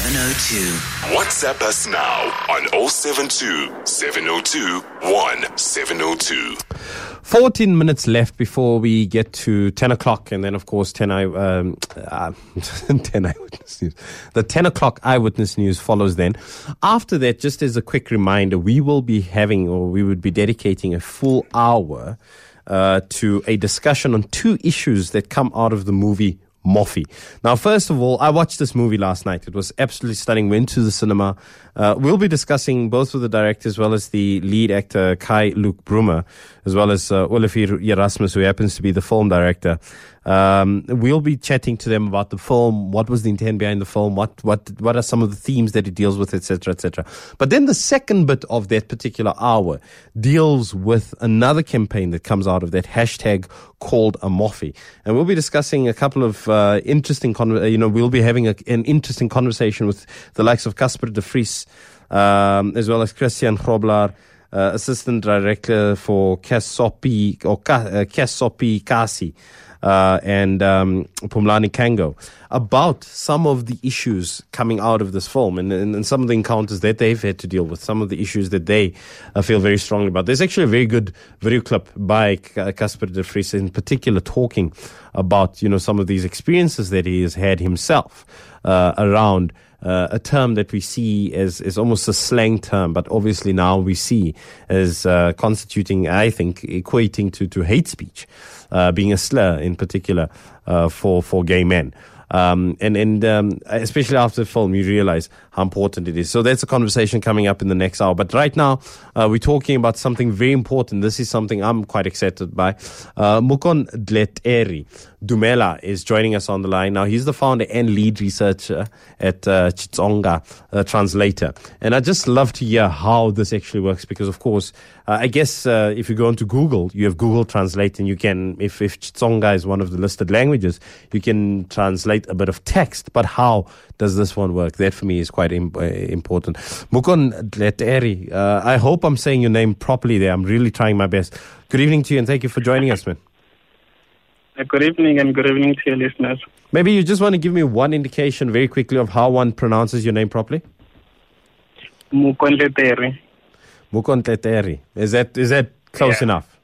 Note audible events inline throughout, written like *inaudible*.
702. WhatsApp us now on 072 702 1702. 14 minutes left before we get to 10 o'clock, and then, of course, 10, eye, um, uh, *laughs* 10 eyewitness news. The 10 o'clock eyewitness news follows then. After that, just as a quick reminder, we will be having, or we would be dedicating a full hour uh, to a discussion on two issues that come out of the movie Moffie. Now, first of all, I watched this movie last night. It was absolutely stunning. Went to the cinema. Uh, we'll be discussing both with the director as well as the lead actor Kai Luke Brummer, as well as uh, Olivier Erasmus, who happens to be the film director. Um, we'll be chatting to them about the film, what was the intent behind the film, what what what are some of the themes that it deals with, etc., etc. But then the second bit of that particular hour deals with another campaign that comes out of that hashtag called Amofi, and we'll be discussing a couple of uh, interesting, con- you know, we'll be having a, an interesting conversation with the likes of Casper de Vries, um, as well as Christian Grobler. Uh, Assistant Director for Kasopi or Ka, uh, Kasi uh, and um, Pumlani Kango about some of the issues coming out of this film and, and, and, some of the encounters that they've had to deal with, some of the issues that they uh, feel very strongly about. There's actually a very good video clip by Casper de Vries in particular talking about, you know, some of these experiences that he has had himself uh, around uh, a term that we see as, as almost a slang term, but obviously now we see as uh, constituting, I think, equating to, to hate speech, uh, being a slur in particular uh, for, for gay men. Um, and and um, especially after the film, you realize how important it is. So that's a conversation coming up in the next hour. But right now, uh, we're talking about something very important. This is something I'm quite excited by. Uh, Mukon Dleteri Dumela is joining us on the line now. He's the founder and lead researcher at uh, Xitsonga uh, Translator, and I just love to hear how this actually works because, of course, uh, I guess uh, if you go onto Google, you have Google Translate, and you can, if if Xitsonga is one of the listed languages, you can translate a bit of text. But how does this one work? That for me is quite Im- uh, important. Mukon Dleteri, uh, I hope I'm saying your name properly there. I'm really trying my best. Good evening to you, and thank you for joining us, man. Good evening and good evening to your listeners. Maybe you just want to give me one indication very quickly of how one pronounces your name properly? Mukonleteri. Mukonteteri. Is that is that close Yeah. enough?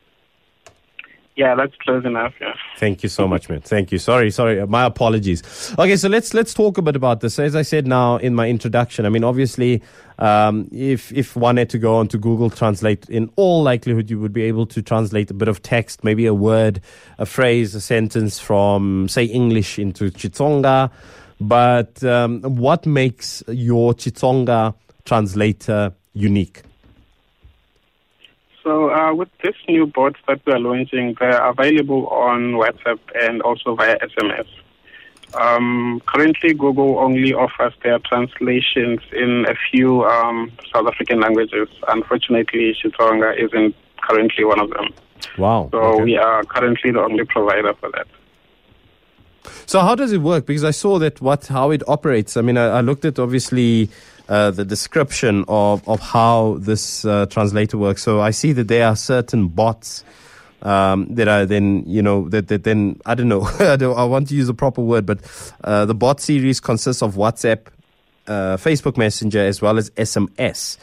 Yeah, that's close enough. Yeah. Thank you so much, man. Thank you. Sorry, sorry. My apologies. Okay, so let's let's talk a bit about this. As I said now in my introduction, I mean, obviously, um, if if one had to go onto Google Translate, in all likelihood, you would be able to translate a bit of text, maybe a word, a phrase, a sentence from say English into Chitsonga. But um, what makes your Chitsonga translator unique? So uh, with this new bots that we are launching, they're available on WhatsApp and also via SMS. Um, currently, Google only offers their translations in a few um, South African languages. Unfortunately, Xitsonga isn't currently one of them. Wow. So okay. we are currently the only provider for that. So how does it work? Because I saw that what how it operates. I mean, I, I looked at obviously uh, the description of of how this uh, translator works. So I see that there are certain bots. Um, that are then, you know, that, that then, I don't know, *laughs* I, don't, I want to use a proper word, but uh, the bot series consists of WhatsApp, uh, Facebook Messenger, as well as SMS.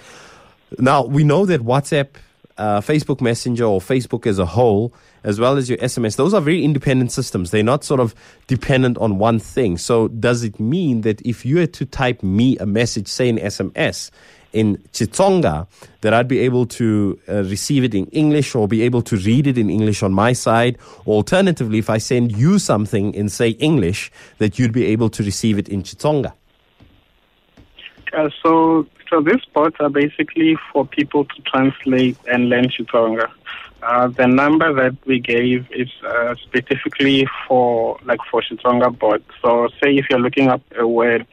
Now, we know that WhatsApp, uh, Facebook Messenger, or Facebook as a whole, as well as your SMS, those are very independent systems. They're not sort of dependent on one thing. So, does it mean that if you were to type me a message, say in SMS, in Chitsonga, that I'd be able to uh, receive it in English or be able to read it in English on my side? Alternatively, if I send you something in, say, English, that you'd be able to receive it in Chitsonga? Uh, so, so these bots are basically for people to translate and learn Xitsonga. Uh, the number that we gave is uh, specifically for like for Xitsonga bots. So, say if you're looking up a word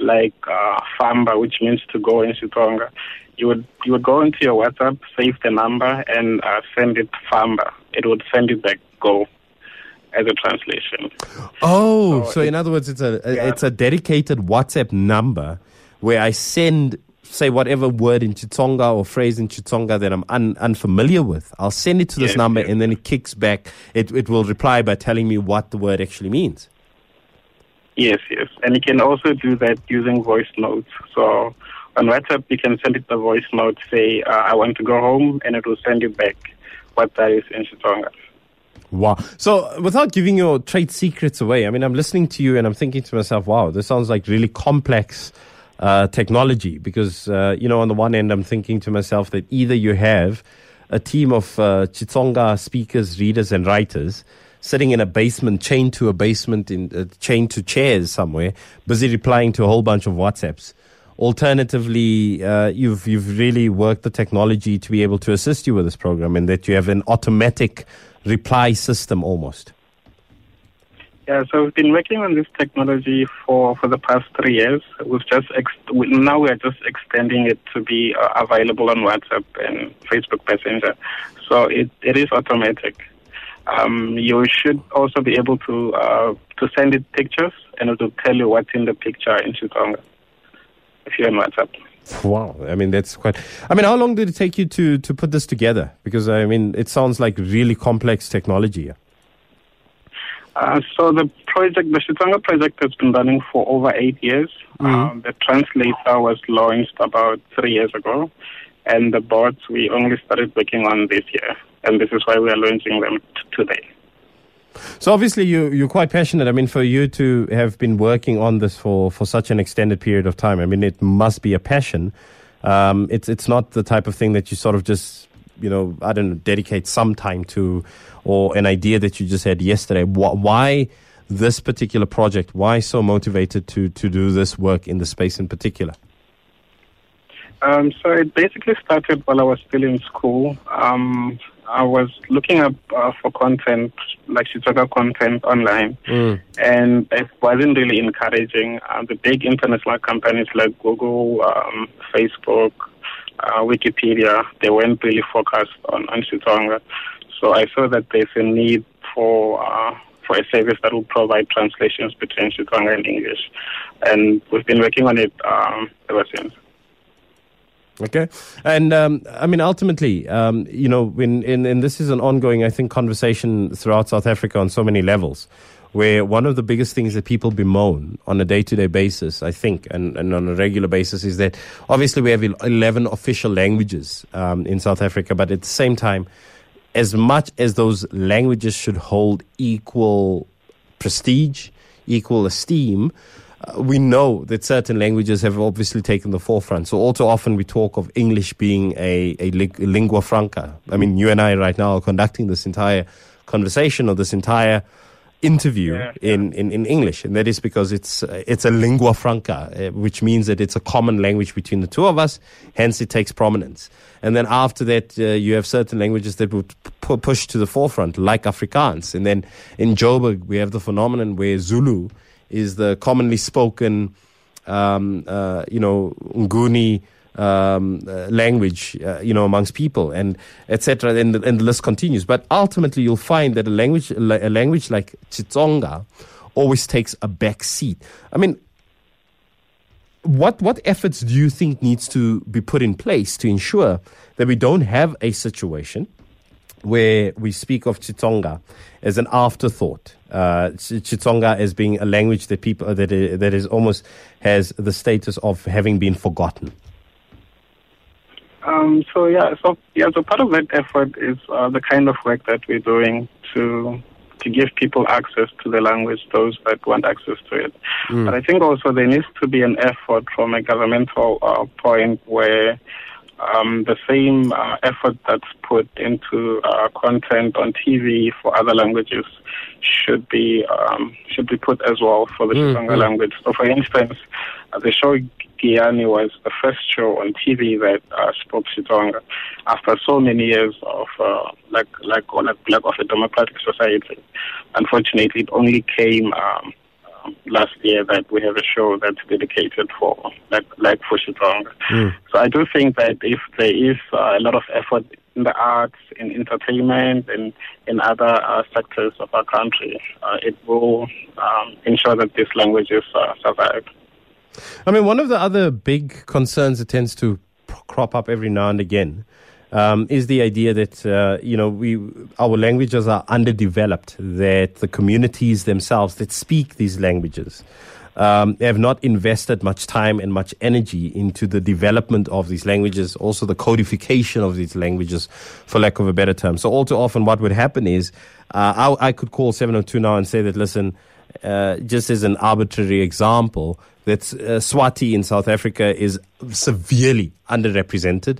like uh, famba, which means to go in Xitsonga, you would you would go into your WhatsApp, save the number, and uh, send it famba. It would send it back go as a translation. Oh, So so in other words, it's a, a yeah. it's a dedicated WhatsApp number where I send say whatever word in Chitsonga or phrase in Chitsonga that I'm un, unfamiliar with. I'll send it to this number, and then it kicks back. It it will reply by telling me what the word actually means. Yes, yes. And you can also do that using voice notes. So on WhatsApp, you can send it a voice note, say, uh, I want to go home, and it will send you back what that is in Xitsonga. Wow. So, without giving your trade secrets away, I mean, I'm listening to you and I'm thinking to myself, wow, this sounds like really complex uh, technology because, uh, you know, on the one end, I'm thinking to myself that either you have a team of uh, Xitsonga speakers, readers, and writers sitting in a basement, chained to a basement, in, uh, chained to chairs somewhere, busy replying to a whole bunch of WhatsApps. Alternatively, uh, you've you've really worked the technology to be able to assist you with this program, and that you have an automatic reply system almost. Yeah, so we've been working on this technology for, for the past three years. We've just ex- we, now we are just extending it to be uh, available on WhatsApp and Facebook Messenger. So it, it is automatic. Um, you should also be able to uh, to send it pictures, and it will tell you what's in the picture in Xitsonga if you're on WhatsApp. Wow, I mean that's quite. I mean, how long did it take you to to put this together? Because I mean, it sounds like really complex technology. Uh, so the project, the Xitsonga project, has been running for over eight years. Mm-hmm. Um, the translator was launched about three years ago, and the bots we only started working on this year, and this is why we are launching them t- today. So obviously you you're quite passionate. I mean, for you to have been working on this for for such an extended period of time, I mean, it must be a passion. Um, it's it's not the type of thing that you sort of just you know I don't know dedicate some time to, or an idea that you just had yesterday. Why this particular project? Why so motivated to to do this work in the space in particular? Um, so it basically started while I was still in school. Um, I was looking up uh, for content, like Xitsonga content online, Mm. and it wasn't really encouraging. Uh, the big international companies like Google, um, Facebook, uh, Wikipedia, they weren't really focused on, on Xitsonga. So I saw that there's a need for uh, for a service that will provide translations between Xitsonga and English, and we've been working on it um, ever since. Okay, and um, I mean, ultimately, um, you know, when and, and this is an ongoing, I think, conversation throughout South Africa on so many levels, where one of the biggest things that people bemoan on a day-to-day basis, I think, and, and on a regular basis, is that obviously we have eleven official languages um, in South Africa, but at the same time, as much as those languages should hold equal prestige, equal esteem. Uh, we know that certain languages have obviously taken the forefront. So all too often we talk of English being a, a lingua franca. I mean, you and I right now are conducting this entire conversation or this entire interview Yeah, in, in, in English, and that is because it's uh, it's a lingua franca, uh, which means that it's a common language between the two of us. Hence, it takes prominence. And then after that, uh, you have certain languages that would p- push to the forefront, like Afrikaans. And then in Joburg, we have the phenomenon where Zulu is the commonly spoken, um, uh, you know, Nguni um, uh, language, uh, you know, amongst people, and etc. And, the- and the list continues. But ultimately, you'll find that a language, a language like Xitsonga, always takes a back seat. I mean, what what efforts do you think needs to be put in place to ensure that we don't have a situation where we speak of Chitonga as an afterthought, uh, Ch- Chitonga as being a language that people that that is almost has the status of having been forgotten. Um, so yeah, so yeah, so part of that effort is uh, the kind of work that we're doing to to give people access to the language, those that want access to it. But I think also there needs to be an effort from a governmental uh, point where um, the same uh, effort that's put into uh, content on TV for other languages should be um, should be put as well for the Mm, mm. language. So, for instance, uh, the show Giyani was the first show on TV that uh, spoke Xitsonga after so many years of uh, like like or like lack of a democratic society. Unfortunately, it only came. Um, um, last year that we have a show that's dedicated for like like for Xitsonga. So I do think that if there is uh, a lot of effort in the arts, in entertainment, and in other uh, sectors of our country, uh, it will um, ensure that these languages uh, survive. I mean, one of the other big concerns that tends to crop up every now and again um, is the idea that uh, you know we our languages are underdeveloped. That the communities themselves that speak these languages um, have not invested much time and much energy into the development of these languages, also the codification of these languages, for lack of a better term. So all too often, what would happen is uh, I, I, could call 702 now and say that listen. Uh, just as an arbitrary example, that uh, Swati in South Africa is severely underrepresented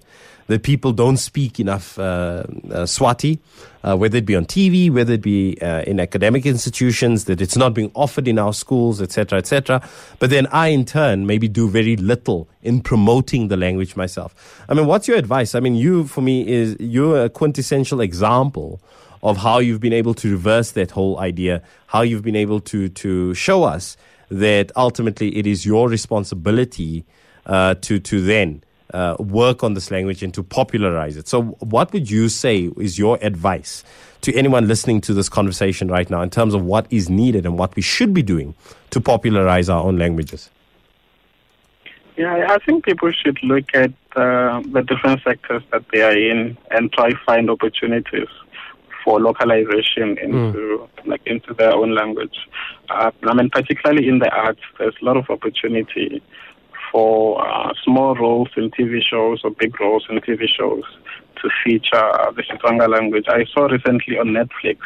that people don't speak enough uh, uh, Swati, uh, whether it be on TV, whether it be in academic institutions, that it's not being offered in our schools, etc., etc. But then I, in turn, maybe do very little in promoting the language myself. I mean, what's your advice? I mean, you, for me, is you're a quintessential example of how you've been able to reverse that whole idea, how you've been able to to show us that ultimately it is your responsibility uh, to to then uh, work on this language and to popularize it. So, what would you say is your advice to anyone listening to this conversation right now in terms of what is needed and what we should be doing to popularize our own languages? Yeah, I think people should look at uh, the different sectors that they are in and try find opportunities for localization into mm. like into their own language. Uh, I mean, particularly in the arts, there's a lot of opportunity for uh, small roles in TV shows or big roles in TV shows to feature uh, the Xitsonga language. I saw recently on Netflix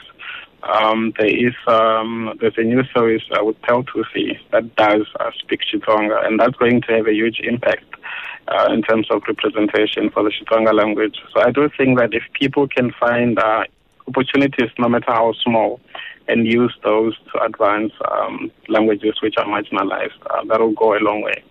um, there is um, there's a new series I would uh, with Pearl Thusi that does uh, speak Xitsonga, and that's going to have a huge impact uh, in terms of representation for the Xitsonga language. So I do think that if people can find uh, opportunities, no matter how small, and use those to advance um, languages which are marginalized, uh, that will go a long way.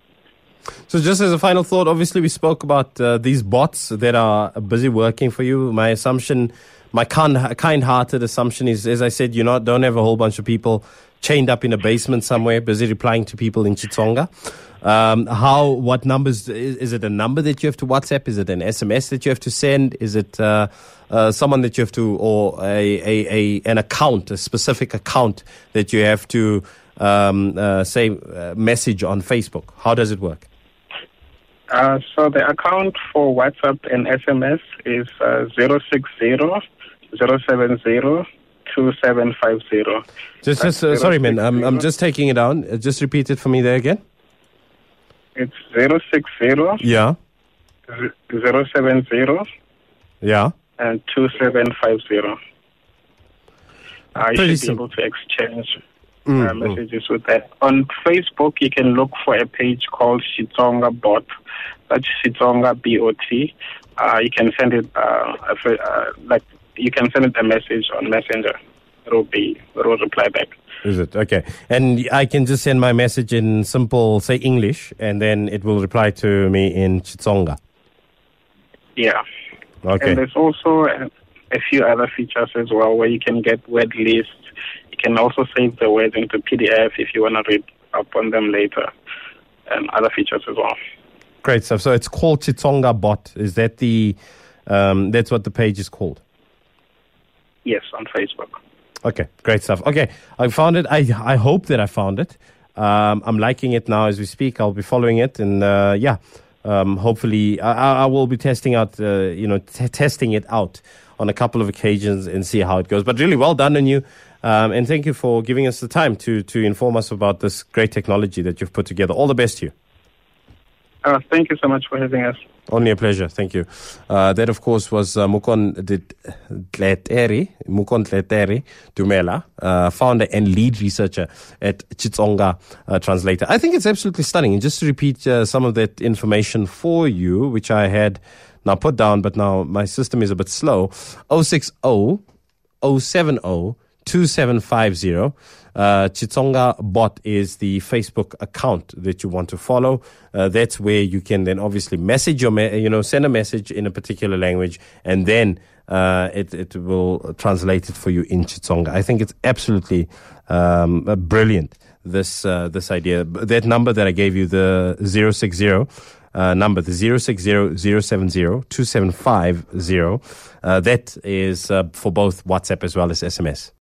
So, just as a final thought, obviously, we spoke about uh, these bots that are busy working for you. My assumption, my kind hearted assumption is, as I said, you not, don't have a whole bunch of people chained up in a basement somewhere, busy replying to people in Xitsonga. Um, how, what numbers, is, is, it a number that you have to WhatsApp? Is it an SMS that you have to send? Is it uh, uh, someone that you have to, or a, a, a, an account, a specific account that you have to, um, uh, say, uh, message on Facebook? How does it work? Uh, so the account for WhatsApp and SMS is uh, 060 070 2750. Just, just uh, sorry, man. I'm, I'm just taking it down. Uh, just repeat it for me there again. It's 060 yeah. 070 yeah. and 2750. I should be able to exchange mm, uh, mm. messages mm. with that. On Facebook, you can look for a page called Xitsonga Bot. That's Xitsonga B-O-T. Uh, you can send it uh, uh, like you can send it a message on Messenger. It will be it will reply back. Is it okay? And I can just send my message in simple, say English, and then it will reply to me in Xitsonga. Yeah. Okay. And there's also a, a few other features as well where you can get word lists. Can also save the words into PDF if you want to read up on them later, and other features as well. Great stuff. So it's called Xitsonga Bot. Is that the um, that's what the page is called? Yes, on Facebook. Okay, great stuff. Okay, I found it. I I hope that I found it. Um, I'm liking it now as we speak. I'll be following it, and uh, yeah, um, hopefully I, I, will be testing out. Uh, you know, t- testing it out on a couple of occasions and see how it goes. But really, well done on you. Um, and thank you for giving us the time to to inform us about this great technology that you've put together. All the best to you. Uh, thank you so much for having us. Only a pleasure. Thank you. Uh, that, of course, was uh, Mukon Tleteri, Mukon Tleteri Dumela, uh, founder and lead researcher at Chitsonga uh, Translator. I think it's absolutely stunning. And just to repeat uh, some of that information for you, which I had now put down, but now my system is a bit slow 060 070 2750. Uh, Xitsonga Bot is the Facebook account that you want to follow. Uh, that's where you can then obviously message your, you know, send a message in a particular language and then uh, it, it will translate it for you in Xitsonga. I think it's absolutely um, brilliant, this, uh, this idea. That number that I gave you, the 060, uh, number, the 060-070-2750. Uh, that is uh, for both WhatsApp as well as SMS.